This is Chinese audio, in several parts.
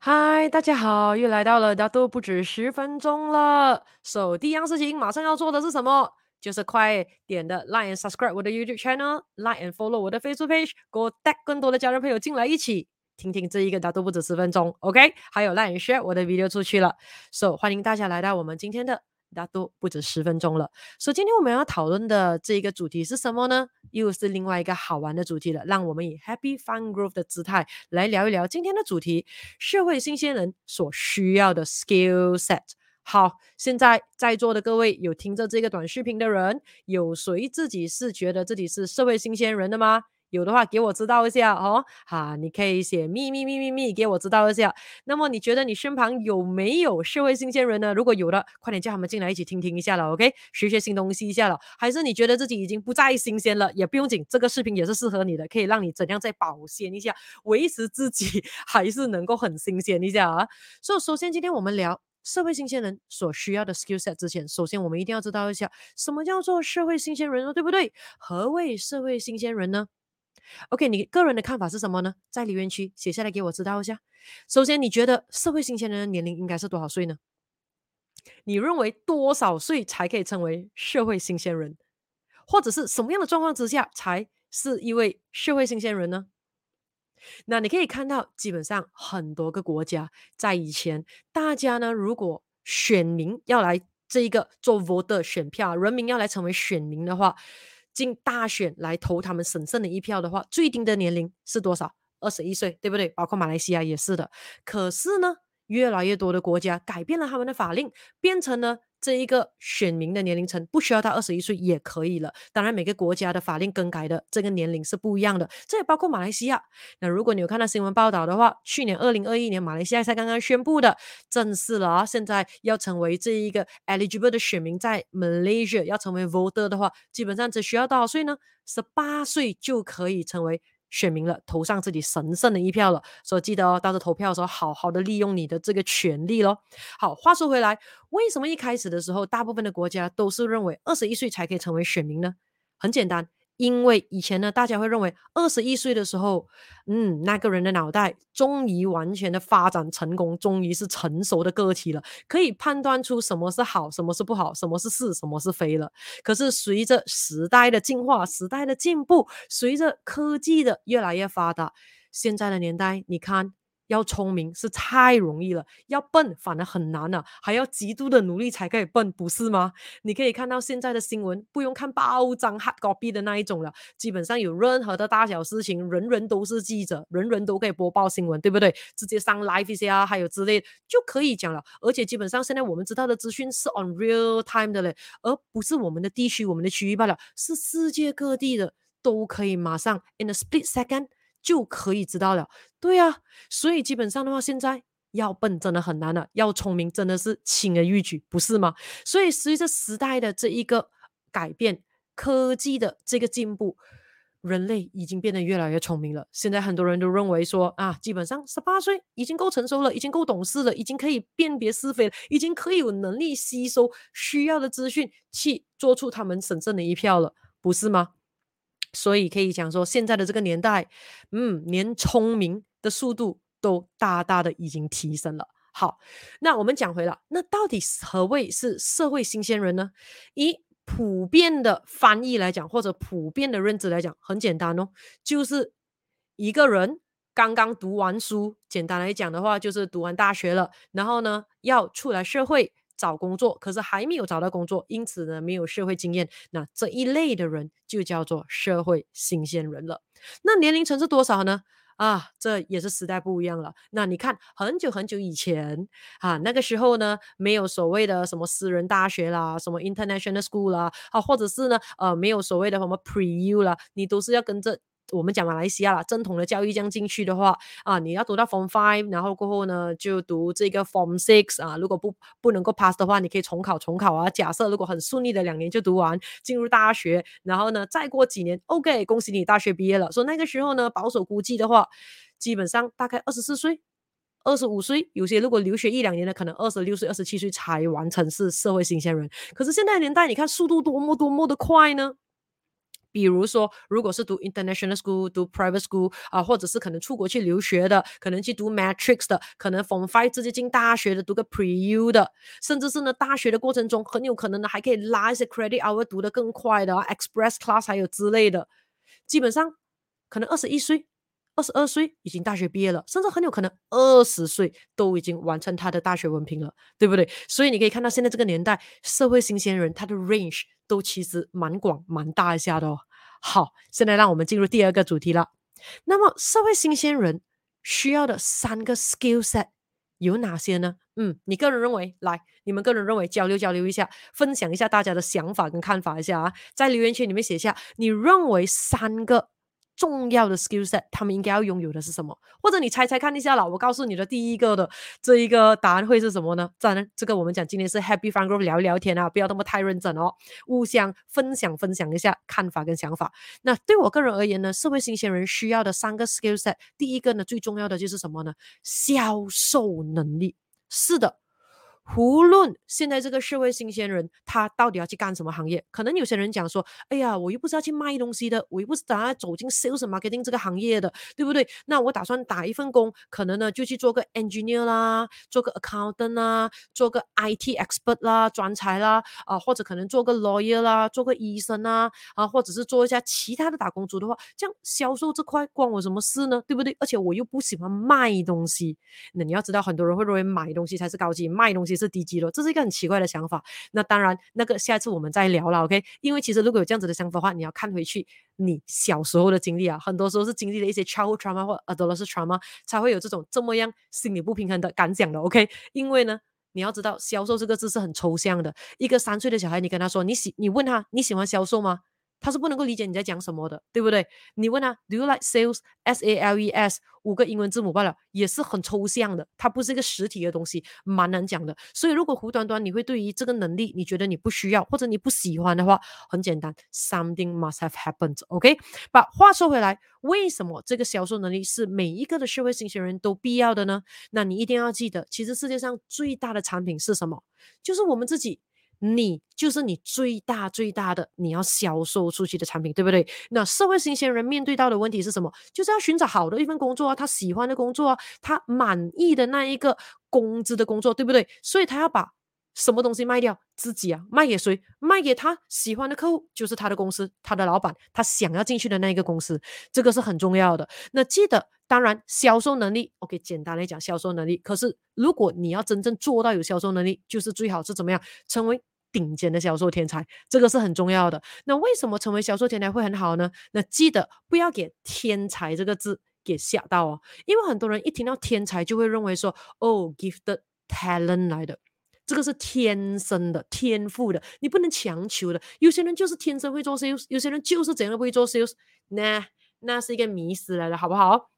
嗨，大家好，又来到了大都不止十分钟了。So，第一样事情马上要做的是什么？就是快点的 like and subscribe 我的 YouTube channel，like and follow 我的 Facebook page，给我带更多的家人朋友进来一起听听这一个大都不止十分钟，OK？还有 like and share 我的 video 出去了，So 欢迎大家来到我们今天的。大都不止十分钟了，所以今天我们要讨论的这一个主题是什么呢？又是另外一个好玩的主题了。让我们以 Happy Fun Growth 的姿态来聊一聊今天的主题：社会新鲜人所需要的 skill set。好，现在在座的各位有听着这个短视频的人，有谁自己是觉得自己是社会新鲜人的吗？有的话，给我知道一下哦。哈，你可以写咪咪咪咪咪，给我知道一下。那么你觉得你身旁有没有社会新鲜人呢？如果有的，快点叫他们进来一起听听一下了，OK？学学新东西一下了。还是你觉得自己已经不再新鲜了，也不用紧，这个视频也是适合你的，可以让你怎样再保鲜一下，维持自己 还是能够很新鲜一下啊。所以，首先今天我们聊社会新鲜人所需要的 skill set 之前，首先我们一定要知道一下什么叫做社会新鲜人呢？对不对？何谓社会新鲜人呢？OK，你个人的看法是什么呢？在留言区写下来给我知道一下。首先，你觉得社会新鲜人的年龄应该是多少岁呢？你认为多少岁才可以成为社会新鲜人？或者是什么样的状况之下才是一位社会新鲜人呢？那你可以看到，基本上很多个国家在以前，大家呢，如果选民要来这一个做 voter 选票，人民要来成为选民的话。进大选来投他们神圣的一票的话，最低的年龄是多少？二十一岁，对不对？包括马来西亚也是的。可是呢，越来越多的国家改变了他们的法令，变成了。这一个选民的年龄层不需要到二十一岁也可以了。当然，每个国家的法令更改的这个年龄是不一样的。这也包括马来西亚。那如果你有看到新闻报道的话，去年二零二一年马来西亚才刚刚宣布的正式了啊，现在要成为这一个 eligible 的选民，在 Malaysia 要成为 voter 的话，基本上只需要多少岁呢？十八岁就可以成为。选民了，投上自己神圣的一票了，所以记得哦，到时候投票的时候，好好的利用你的这个权利咯。好，话说回来，为什么一开始的时候，大部分的国家都是认为二十一岁才可以成为选民呢？很简单。因为以前呢，大家会认为二十一岁的时候，嗯，那个人的脑袋终于完全的发展成功，终于是成熟的个体了，可以判断出什么是好，什么是不好，什么是是，什么是非了。可是随着时代的进化，时代的进步，随着科技的越来越发达，现在的年代，你看。要聪明是太容易了，要笨反而很难了，还要极度的努力才可以笨，不是吗？你可以看到现在的新闻，不用看报章 hard copy 的那一种了，基本上有任何的大小事情，人人都是记者，人人都可以播报新闻，对不对？直接上 live 一下，还有之类就可以讲了。而且基本上现在我们知道的资讯是 on real time 的嘞，而不是我们的地区、我们的区域罢了，是世界各地的都可以马上 in a split second。就可以知道了，对呀、啊，所以基本上的话，现在要笨真的很难了，要聪明真的是轻而易举，不是吗？所以随着时代的这一个改变，科技的这个进步，人类已经变得越来越聪明了。现在很多人都认为说啊，基本上十八岁已经够成熟了，已经够懂事了，已经可以辨别是非了，已经可以有能力吸收需要的资讯，去做出他们神圣的一票了，不是吗？所以可以讲说，现在的这个年代，嗯，连聪明的速度都大大的已经提升了。好，那我们讲回了，那到底何谓是社会新鲜人呢？以普遍的翻译来讲，或者普遍的认知来讲，很简单哦，就是一个人刚刚读完书，简单来讲的话，就是读完大学了，然后呢，要出来社会。找工作，可是还没有找到工作，因此呢，没有社会经验。那这一类的人就叫做社会新鲜人了。那年龄层是多少呢？啊，这也是时代不一样了。那你看，很久很久以前啊，那个时候呢，没有所谓的什么私人大学啦，什么 international school 啦，啊，或者是呢，呃，没有所谓的什么 pre-U 啦，你都是要跟着。我们讲马来西亚啦，正统的教育这样进去的话啊，你要读到 Form Five，然后过后呢就读这个 Form Six 啊，如果不不能够 pass 的话，你可以重考重考啊。假设如果很顺利的两年就读完，进入大学，然后呢再过几年，OK，恭喜你大学毕业了。所以那个时候呢，保守估计的话，基本上大概二十四岁、二十五岁，有些如果留学一两年的，可能二十六岁、二十七岁才完成是社会新鲜人。可是现在年代，你看速度多么多么的快呢？比如说，如果是读 international school、读 private school 啊，或者是可能出国去留学的，可能去读 matrix 的，可能 from five 直接进大学的，读个 pre U 的，甚至是呢，大学的过程中很有可能呢，还可以拉一些 credit hour 读得更快的啊，express class 还有之类的，基本上可能二十一岁、二十二岁已经大学毕业了，甚至很有可能二十岁都已经完成他的大学文凭了，对不对？所以你可以看到现在这个年代，社会新鲜人他的 range。都其实蛮广蛮大一下的哦。好，现在让我们进入第二个主题了。那么，社会新鲜人需要的三个 skill set 有哪些呢？嗯，你个人认为，来，你们个人认为交流交流一下，分享一下大家的想法跟看法一下啊，在留言区里面写下你认为三个。重要的 skill set，他们应该要拥有的是什么？或者你猜猜看一下啦，我告诉你的第一个的这一个答案会是什么呢？当然，这个我们讲今天是 Happy Fun Group 聊一聊天啊，不要那么太认真哦，互相分享分享一下看法跟想法。那对我个人而言呢，社会新鲜人需要的三个 skill set，第一个呢，最重要的就是什么呢？销售能力。是的。无论现在这个社会新鲜人他到底要去干什么行业，可能有些人讲说，哎呀，我又不是要去卖东西的，我又不是打算走进 sales marketing 这个行业的，对不对？那我打算打一份工，可能呢就去做个 engineer 啦，做个 accountant 啦，做个 IT expert 啦，专才啦，啊，或者可能做个 lawyer 啦，做个医生啦，啊，或者是做一下其他的打工族的话，这样销售这块关我什么事呢？对不对？而且我又不喜欢卖东西，那你要知道，很多人会认为买东西才是高级，卖东西。是低级了，这是一个很奇怪的想法。那当然，那个下次我们再聊了，OK？因为其实如果有这样子的想法的话，你要看回去你小时候的经历啊，很多时候是经历了一些 child trauma 或 adolescent trauma，才会有这种这么样心理不平衡的感想的，OK？因为呢，你要知道，销售这个字是很抽象的。一个三岁的小孩，你跟他说你喜，你问他你喜欢销售吗？他是不能够理解你在讲什么的，对不对？你问他，Do you like sales? S A L E S 五个英文字母罢了，也是很抽象的，它不是一个实体的东西，蛮难讲的。所以，如果胡端端你会对于这个能力，你觉得你不需要或者你不喜欢的话，很简单，Something must have happened，OK？把话说回来，为什么这个销售能力是每一个的社会新鲜人都必要的呢？那你一定要记得，其实世界上最大的产品是什么？就是我们自己。你就是你最大最大的你要销售出去的产品，对不对？那社会新鲜人面对到的问题是什么？就是要寻找好的一份工作啊，他喜欢的工作啊，他满意的那一个工资的工作，对不对？所以他要把什么东西卖掉？自己啊，卖给谁？卖给他喜欢的客户，就是他的公司，他的老板，他想要进去的那一个公司，这个是很重要的。那记得，当然销售能力，OK，简单来讲，销售能力。可是如果你要真正做到有销售能力，就是最好是怎么样？成为顶尖的销售天才，这个是很重要的。那为什么成为销售天才会很好呢？那记得不要给“天才”这个字给吓到哦，因为很多人一听到“天才”就会认为说：“哦，gifted talent 来的，这个是天生的、天赋的，你不能强求的。有些人就是天生会做 sales，有些人就是怎样会做 sales，那那是一个迷思来的，好不好？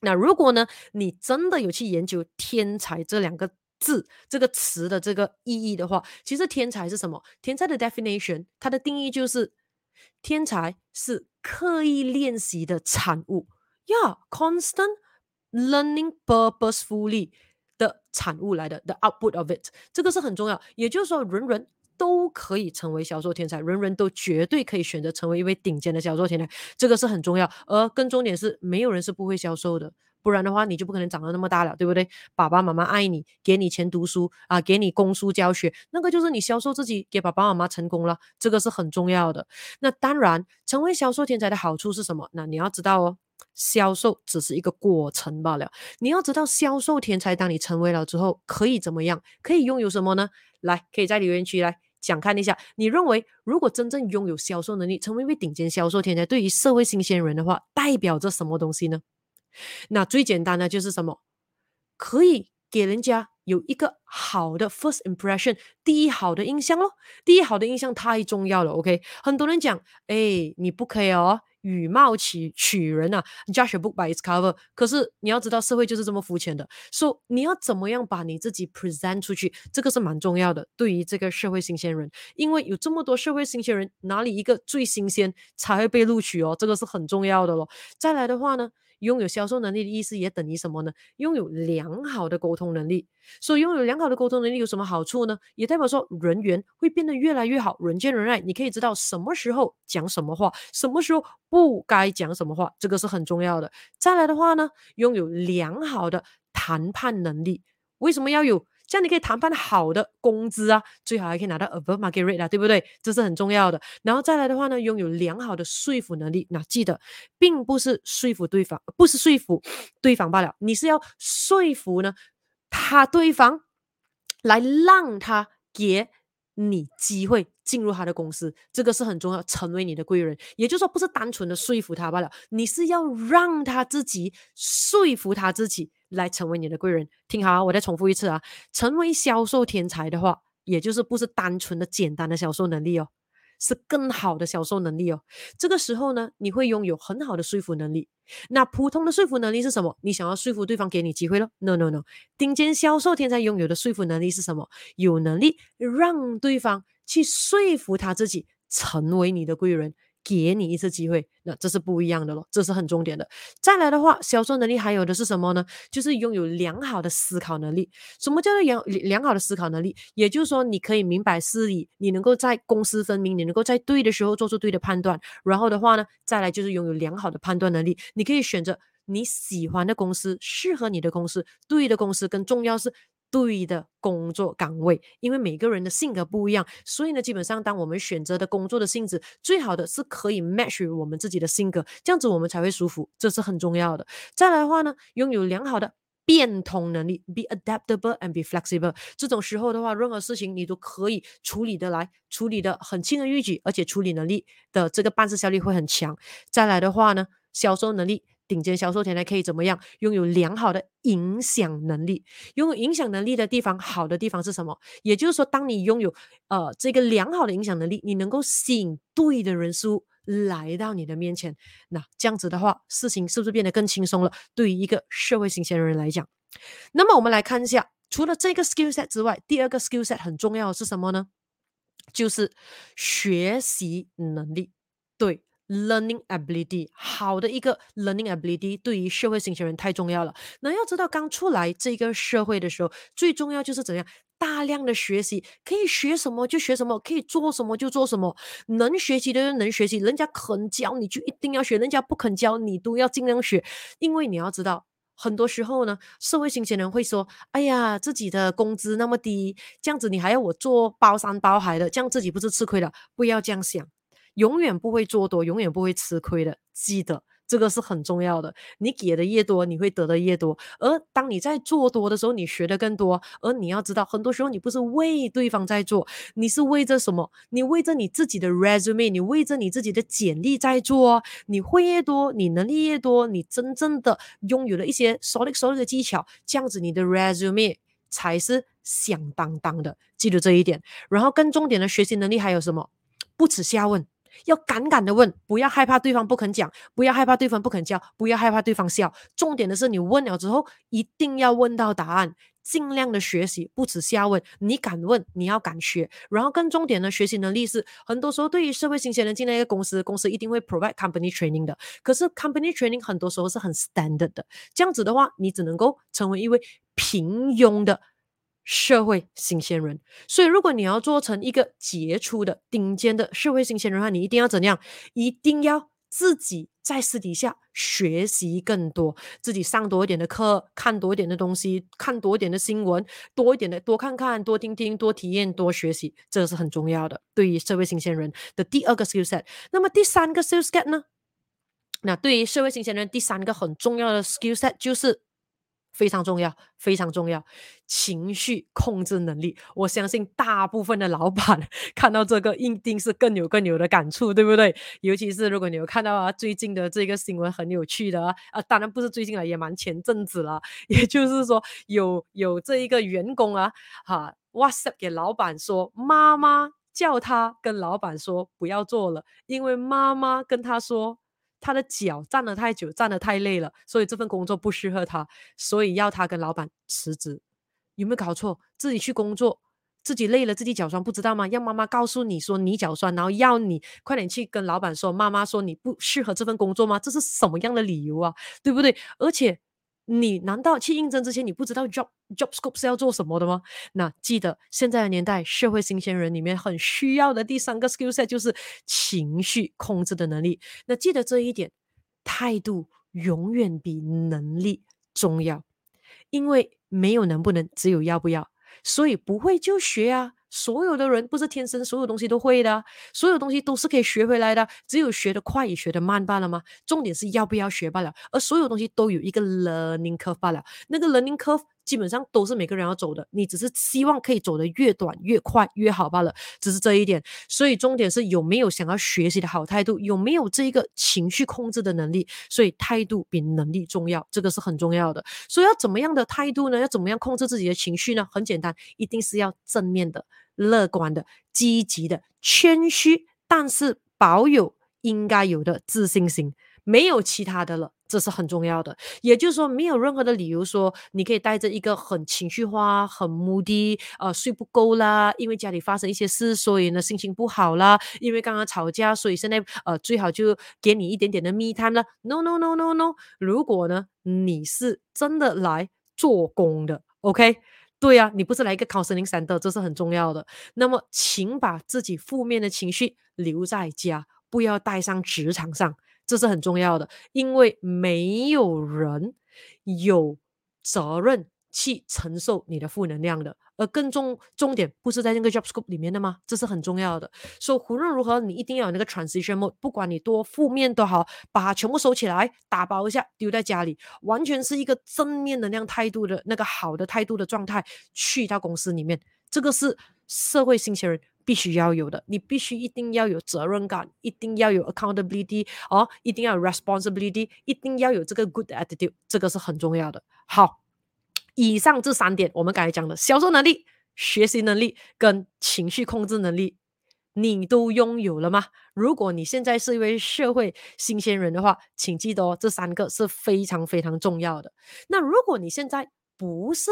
那如果呢，你真的有去研究“天才”这两个字这个词的这个意义的话，其实天才是什么？天才的 definition，它的定义就是天才是刻意练习的产物，yeah，constant learning purposefully 的产物来的，the output of it，这个是很重要。也就是说，人人都可以成为销售天才，人人都绝对可以选择成为一位顶尖的销售天才，这个是很重要。而更重点是，没有人是不会销售的。不然的话，你就不可能长得那么大了，对不对？爸爸妈妈爱你，给你钱读书啊，给你供书教学，那个就是你销售自己给爸爸妈妈成功了，这个是很重要的。那当然，成为销售天才的好处是什么？那你要知道哦，销售只是一个过程罢了。你要知道，销售天才当你成为了之后，可以怎么样？可以拥有什么呢？来，可以在留言区来讲看一下，你认为如果真正拥有销售能力，成为一位顶尖销售天才，对于社会新鲜人的话，代表着什么东西呢？那最简单的就是什么？可以给人家有一个好的 first impression，第一好的印象咯。第一好的印象太重要了。OK，很多人讲，哎，你不可以哦，以貌取取人啊，judge a book by its cover。可是你要知道，社会就是这么肤浅的。说、so, 你要怎么样把你自己 present 出去，这个是蛮重要的。对于这个社会新鲜人，因为有这么多社会新鲜人，哪里一个最新鲜才会被录取哦？这个是很重要的咯。再来的话呢？拥有销售能力的意思也等于什么呢？拥有良好的沟通能力。所以拥有良好的沟通能力有什么好处呢？也代表说人缘会变得越来越好，人见人爱。你可以知道什么时候讲什么话，什么时候不该讲什么话，这个是很重要的。再来的话呢，拥有良好的谈判能力。为什么要有？这样你可以谈判好的工资啊，最好还可以拿到 above market rate 啊，对不对？这是很重要的。然后再来的话呢，拥有良好的说服能力。那记得，并不是说服对方，不是说服对方罢了，你是要说服呢他对方，来让他给你机会进入他的公司，这个是很重要，成为你的贵人。也就是说，不是单纯的说服他罢了，你是要让他自己说服他自己。来成为你的贵人，听好啊，我再重复一次啊，成为销售天才的话，也就是不是单纯的简单的销售能力哦，是更好的销售能力哦。这个时候呢，你会拥有很好的说服能力。那普通的说服能力是什么？你想要说服对方给你机会了？No No No，顶尖销售天才拥有的说服能力是什么？有能力让对方去说服他自己成为你的贵人。给你一次机会，那这是不一样的咯，这是很重点的。再来的话，销售能力还有的是什么呢？就是拥有良好的思考能力。什么叫做良良好的思考能力？也就是说，你可以明白事理，你能够在公私分明，你能够在对的时候做出对的判断。然后的话呢，再来就是拥有良好的判断能力，你可以选择你喜欢的公司，适合你的公司，对的公司，更重要是。对的工作岗位，因为每个人的性格不一样，所以呢，基本上当我们选择的工作的性质，最好的是可以 match 我们自己的性格，这样子我们才会舒服，这是很重要的。再来的话呢，拥有良好的变通能力，be adaptable and be flexible。这种时候的话，任何事情你都可以处理得来，处理得很轻而易举，而且处理能力的这个办事效率会很强。再来的话呢，销售能力。顶尖销售天才可以怎么样？拥有良好的影响能力。拥有影响能力的地方，好的地方是什么？也就是说，当你拥有呃这个良好的影响能力，你能够吸引对的人数来到你的面前。那这样子的话，事情是不是变得更轻松了？对于一个社会新鲜人来讲，那么我们来看一下，除了这个 skill set 之外，第二个 skill set 很重要的是什么呢？就是学习能力。对。Learning ability，好的一个 learning ability 对于社会新鲜人太重要了。那要知道，刚出来这个社会的时候，最重要就是怎样大量的学习，可以学什么就学什么，可以做什么就做什么。能学习的人能学习，人家肯教你就一定要学，人家不肯教你都要尽量学。因为你要知道，很多时候呢，社会新鲜人会说：“哎呀，自己的工资那么低，这样子你还要我做包山包海的，这样自己不是吃亏了？”不要这样想。永远不会做多，永远不会吃亏的。记得这个是很重要的。你给的越多，你会得的越多。而当你在做多的时候，你学的更多。而你要知道，很多时候你不是为对方在做，你是为着什么？你为着你自己的 resume，你为着你自己的简历在做。哦你会越多，你能力越多，你真正的拥有了一些 solid solid 的技巧，这样子你的 resume 才是响当当的。记住这一点。然后更重点的学习能力还有什么？不耻下问。要敢敢的问，不要害怕对方不肯讲，不要害怕对方不肯教，不要害怕对方笑。重点的是，你问了之后，一定要问到答案，尽量的学习，不耻下问。你敢问，你要敢学。然后更重点的学习能力是，很多时候对于社会新鲜人进来一个公司，公司一定会 provide company training 的。可是 company training 很多时候是很 standard 的，这样子的话，你只能够成为一位平庸的。社会新鲜人，所以如果你要做成一个杰出的顶尖的社会新鲜人的话，你一定要怎样？一定要自己在私底下学习更多，自己上多一点的课，看多一点的东西，看多一点的新闻，多一点的多看看，多听听，多体验，多学习，这个是很重要的。对于社会新鲜人的第二个 skill set，那么第三个 skill set 呢？那对于社会新鲜人第三个很重要的 skill set 就是。非常重要，非常重要，情绪控制能力。我相信大部分的老板 看到这个，一定是更有更有的感触，对不对？尤其是如果你有看到啊，最近的这个新闻很有趣的啊，啊当然不是最近了，也蛮前阵子了。也就是说，有有这一个员工啊，哈、啊、WhatsApp 给老板说，妈妈叫他跟老板说不要做了，因为妈妈跟他说。他的脚站了太久，站得太累了，所以这份工作不适合他，所以要他跟老板辞职。有没有搞错？自己去工作，自己累了，自己脚酸，不知道吗？要妈妈告诉你说你脚酸，然后要你快点去跟老板说，妈妈说你不适合这份工作吗？这是什么样的理由啊？对不对？而且你难道去应征之前你不知道 job job scope 是要做什么的吗？那记得现在的年代，社会新鲜人里面很需要的第三个 skill set 就是情绪控制的能力。那记得这一点，态度永远比能力重要，因为没有能不能，只有要不要。所以不会就学啊！所有的人不是天生所有东西都会的，所有东西都是可以学回来的，只有学得快也学得慢罢了吗？重点是要不要学罢了。而所有东西都有一个 learning curve 罢了，那个 learning curve。基本上都是每个人要走的，你只是希望可以走得越短越快越好罢了，只是这一点。所以重点是有没有想要学习的好态度，有没有这一个情绪控制的能力。所以态度比能力重要，这个是很重要的。所以要怎么样的态度呢？要怎么样控制自己的情绪呢？很简单，一定是要正面的、乐观的、积极的、谦虚，但是保有应该有的自信心。没有其他的了，这是很重要的。也就是说，没有任何的理由说你可以带着一个很情绪化、很 moody，呃，睡不够啦，因为家里发生一些事，所以呢心情不好啦，因为刚刚吵架，所以现在呃最好就给你一点点的 me time 了。No no no no no，如果呢你是真的来做工的，OK？对呀、啊，你不是来一个 counseling center，这是很重要的。那么，请把自己负面的情绪留在家，不要带上职场上。这是很重要的，因为没有人有责任去承受你的负能量的，而更重重点不是在那个 job scope 里面的吗？这是很重要的。所以无论如何，你一定要有那个 transition mode，不管你多负面都好，把它全部收起来，打包一下，丢在家里，完全是一个正面能量态度的那个好的态度的状态，去到公司里面，这个是社会新鲜人。必须要有的，你必须一定要有责任感，一定要有 accountability 哦，一定要有 responsibility，一定要有这个 good attitude，这个是很重要的。好，以上这三点，我们刚才讲的销售能力、学习能力跟情绪控制能力，你都拥有了吗？如果你现在是一位社会新鲜人的话，请记得哦，这三个是非常非常重要的。那如果你现在，不是，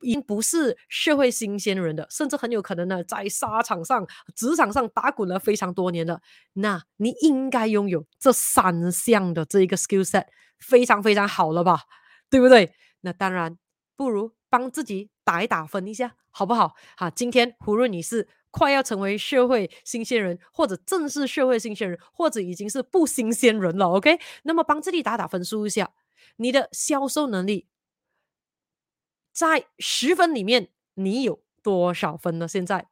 已经不是社会新鲜人的，甚至很有可能呢，在沙场上、职场上打滚了非常多年的，那你应该拥有这三项的这一个 skill set，非常非常好了吧，对不对？那当然，不如帮自己打一打分一下，好不好？好，今天无论你是快要成为社会新鲜人，或者正是社会新鲜人，或者已经是不新鲜人了，OK？那么帮自己打打分数一下，你的销售能力。在十分里面，你有多少分呢？现在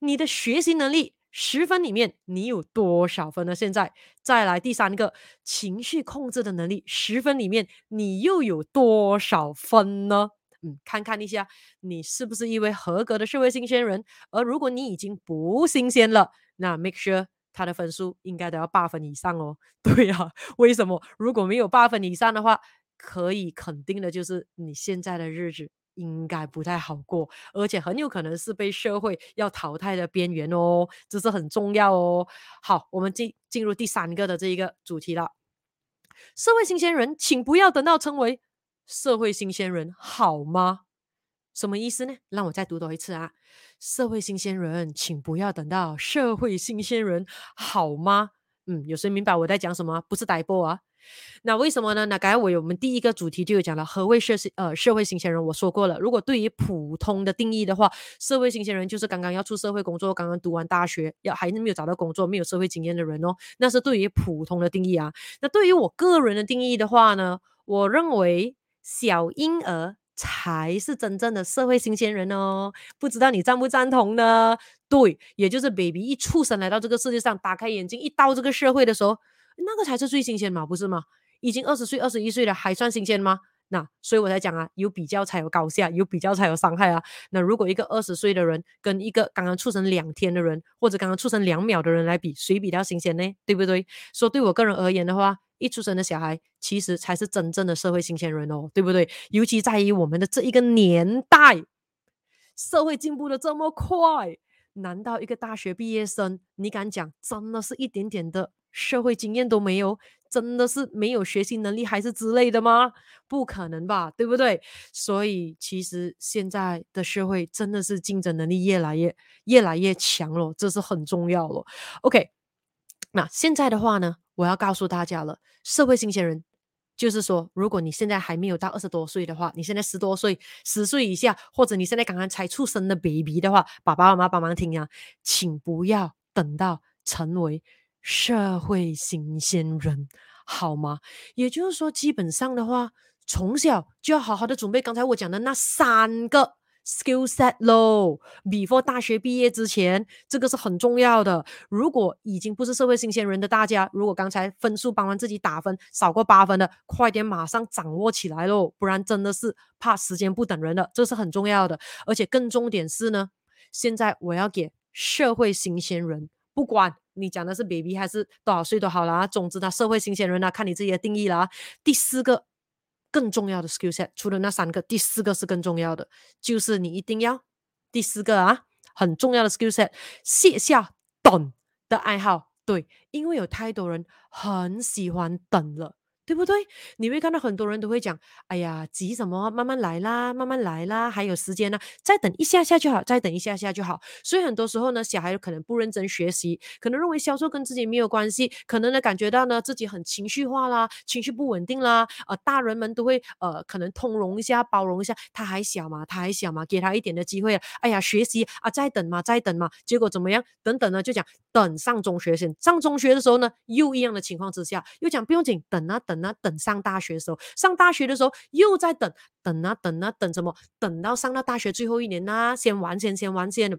你的学习能力十分里面，你有多少分呢？现在再来第三个情绪控制的能力十分里面，你又有多少分呢？嗯，看看一下你是不是一位合格的社会新鲜人。而如果你已经不新鲜了，那 make sure 他的分数应该都要八分以上哦。对呀、为什么？如果没有八分以上的话，可以肯定的就是你现在的日子。应该不太好过，而且很有可能是被社会要淘汰的边缘哦，这是很重要哦。好，我们进进入第三个的这一个主题了。社会新鲜人，请不要等到成为社会新鲜人，好吗？什么意思呢？让我再读多一次啊。社会新鲜人，请不要等到社会新鲜人，好吗？嗯，有谁明白我在讲什么？不是呆波啊。那为什么呢？那刚才我有我们第一个主题就有讲了，何谓社呃社会新鲜人？我说过了，如果对于普通的定义的话，社会新鲜人就是刚刚要出社会工作，刚刚读完大学，要还是没有找到工作，没有社会经验的人哦。那是对于普通的定义啊。那对于我个人的定义的话呢，我认为小婴儿才是真正的社会新鲜人哦。不知道你赞不赞同呢？对，也就是 baby 一出生来到这个世界上，打开眼睛一到这个社会的时候。那个才是最新鲜嘛，不是吗？已经二十岁、二十一岁了，还算新鲜吗？那所以我才讲啊，有比较才有高下，有比较才有伤害啊。那如果一个二十岁的人跟一个刚刚出生两天的人，或者刚刚出生两秒的人来比，谁比较新鲜呢？对不对？说对我个人而言的话，一出生的小孩其实才是真正的社会新鲜人哦，对不对？尤其在于我们的这一个年代，社会进步的这么快，难道一个大学毕业生，你敢讲真的是一点点的？社会经验都没有，真的是没有学习能力还是之类的吗？不可能吧，对不对？所以其实现在的社会真的是竞争能力越来越越来越强了，这是很重要了。OK，那现在的话呢，我要告诉大家了，社会新鲜人。就是说，如果你现在还没有到二十多岁的话，你现在十多岁、十岁以下，或者你现在刚刚才出生的 baby 的话，爸爸妈妈帮忙听啊，请不要等到成为社会新鲜人，好吗？也就是说，基本上的话，从小就要好好的准备刚才我讲的那三个。Skill set 喽 before 大学毕业之前，这个是很重要的。如果已经不是社会新鲜人的大家，如果刚才分数帮完自己打分少过八分的，快点马上掌握起来喽，不然真的是怕时间不等人的，这是很重要的。而且更重点是呢，现在我要给社会新鲜人，不管你讲的是 baby 还是多少岁都好啦，总之呢，社会新鲜人呢，看你自己的定义啦。第四个。更重要的 skill set，除了那三个，第四个是更重要的，就是你一定要第四个啊，很重要的 skill set，卸下等的爱好。对，因为有太多人很喜欢等了。对不对？你会看到很多人都会讲：“哎呀，急什么？慢慢来啦，慢慢来啦，还有时间呢，再等一下下就好，再等一下下就好。”所以很多时候呢，小孩可能不认真学习，可能认为销售跟自己没有关系，可能呢感觉到呢自己很情绪化啦，情绪不稳定啦。呃，大人们都会呃可能通融一下，包容一下，他还小嘛，他还小嘛，给他一点的机会。哎呀，学习啊，再等嘛，再等嘛，结果怎么样？等等呢，就讲等上中学先，上中学的时候呢，又一样的情况之下，又讲不用紧，等啊等。等啊，等上大学的时候，上大学的时候又在等，等啊等啊等什么？等到上到大学最后一年呐、先玩先，先玩先。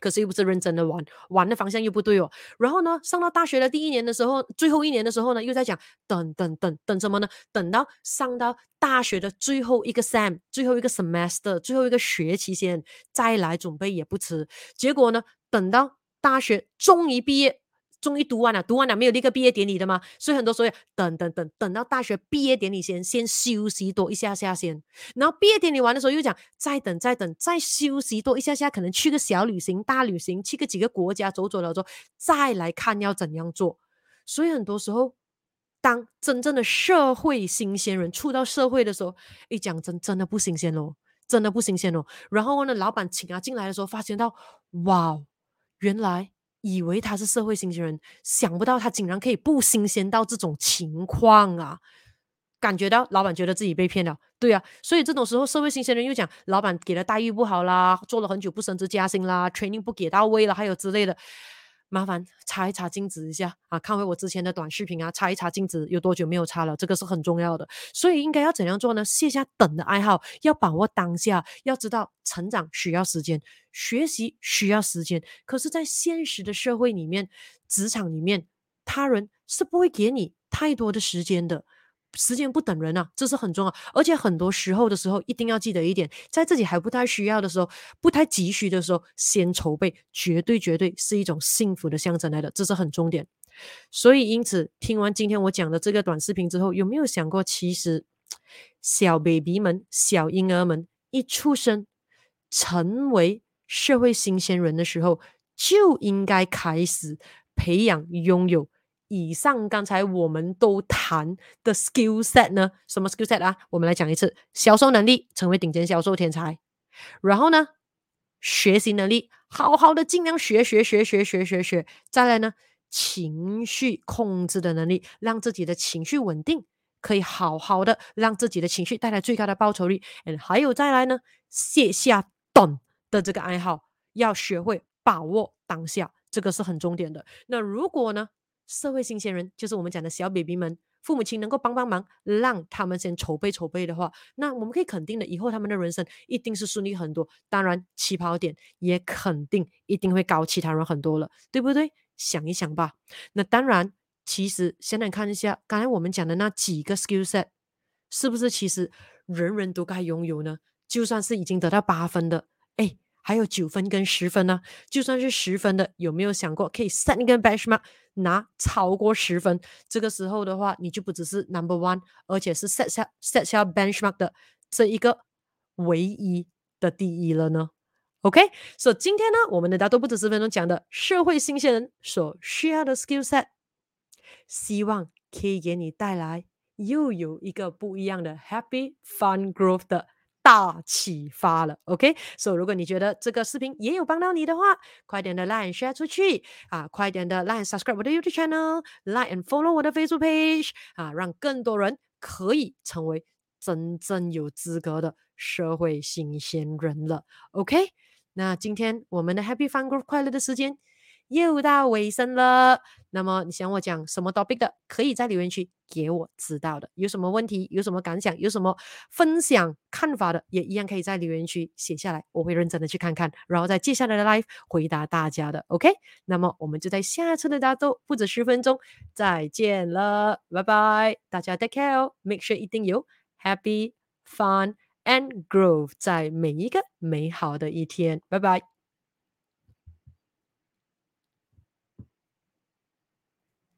可是又不是认真的玩，玩的方向又不对哦。然后呢，上到大学的第一年的时候，最后一年的时候呢，又在讲等等等等什么呢？等到上到大学的最后一个 sem，最后一个 semester，最后一个学期先再来准备也不迟。结果呢，等到大学终于毕业。终于读完了，读完了没有立刻毕业典礼的吗？所以很多时候等等等等到大学毕业典礼先，先休息多一下下先。然后毕业典礼完的时候又讲再等再等再休息多一下下，可能去个小旅行、大旅行，去个几个国家走走了之后，再来看要怎样做。所以很多时候，当真正的社会新鲜人出到社会的时候，一讲真真的不新鲜哦，真的不新鲜哦。然后呢，老板请他进来的时候，发现到哇，原来。以为他是社会新鲜人，想不到他竟然可以不新鲜到这种情况啊！感觉到老板觉得自己被骗了，对啊，所以这种时候社会新鲜人又讲老板给的待遇不好啦，做了很久不升职加薪啦，training 不给到位了，还有之类的。麻烦擦一擦镜子一下啊！看回我之前的短视频啊，擦一擦镜子，有多久没有擦了？这个是很重要的。所以应该要怎样做呢？卸下等的爱好，要把握当下，要知道成长需要时间，学习需要时间。可是，在现实的社会里面，职场里面，他人是不会给你太多的时间的。时间不等人啊，这是很重要。而且很多时候的时候，一定要记得一点，在自己还不太需要的时候，不太急需的时候，先筹备，绝对绝对是一种幸福的象征来的，这是很重点。所以，因此听完今天我讲的这个短视频之后，有没有想过，其实小 baby 们、小婴儿们一出生，成为社会新鲜人的时候，就应该开始培养拥有。以上刚才我们都谈的 skill set 呢？什么 skill set 啊？我们来讲一次：销售能力，成为顶尖销售天才；然后呢，学习能力，好好的尽量学学学学学学学；再来呢，情绪控制的能力，让自己的情绪稳定，可以好好的让自己的情绪带来最高的报酬率。嗯，还有再来呢，卸下等的这个爱好，要学会把握当下，这个是很重点的。那如果呢？社会新鲜人就是我们讲的小 baby 们，父母亲能够帮帮忙，让他们先筹备筹备的话，那我们可以肯定的，以后他们的人生一定是顺利很多。当然，起跑点也肯定一定会高其他人很多了，对不对？想一想吧。那当然，其实先来看一下刚才我们讲的那几个 skill set，是不是其实人人都该拥有呢？就算是已经得到八分的，哎。还有九分跟十分呢，就算是十分的，有没有想过可以 set 一个 benchmark 拿超过十分？这个时候的话，你就不只是 number one，而且是 set 下 set 下 benchmark 的这一个唯一的第一了呢？OK，所以今天呢，我们的大多不止十分钟讲的社会新鲜人所需要的 skill set，希望可以给你带来又有一个不一样的 Happy Fun Growth 的大启发了。OK，所以如果你觉得这个视频也有帮到你的话，快点的 Like 和 Share 出去啊，快点的 Like 和 Subscribe 我的 YouTube Channel，Like and Follow 我的 Facebook Page 啊，让更多人可以成为真正有资格的社会新鲜人了。OK，那今天我们的 Happy Fun Group 快乐的时间。又到尾声了，那么你想我讲什么 topic 的，可以在留言区给我知道的。有什么问题，有什么感想，有什么分享看法的，也一样可以在留言区写下来，我会认真的去看看，然后在接下来的 live 回答大家的。OK，那么我们就在下次的大豆不止十分钟再见了，拜拜，大家 take care，make sure 一定有 happy fun and grow 在每一个美好的一天，拜拜。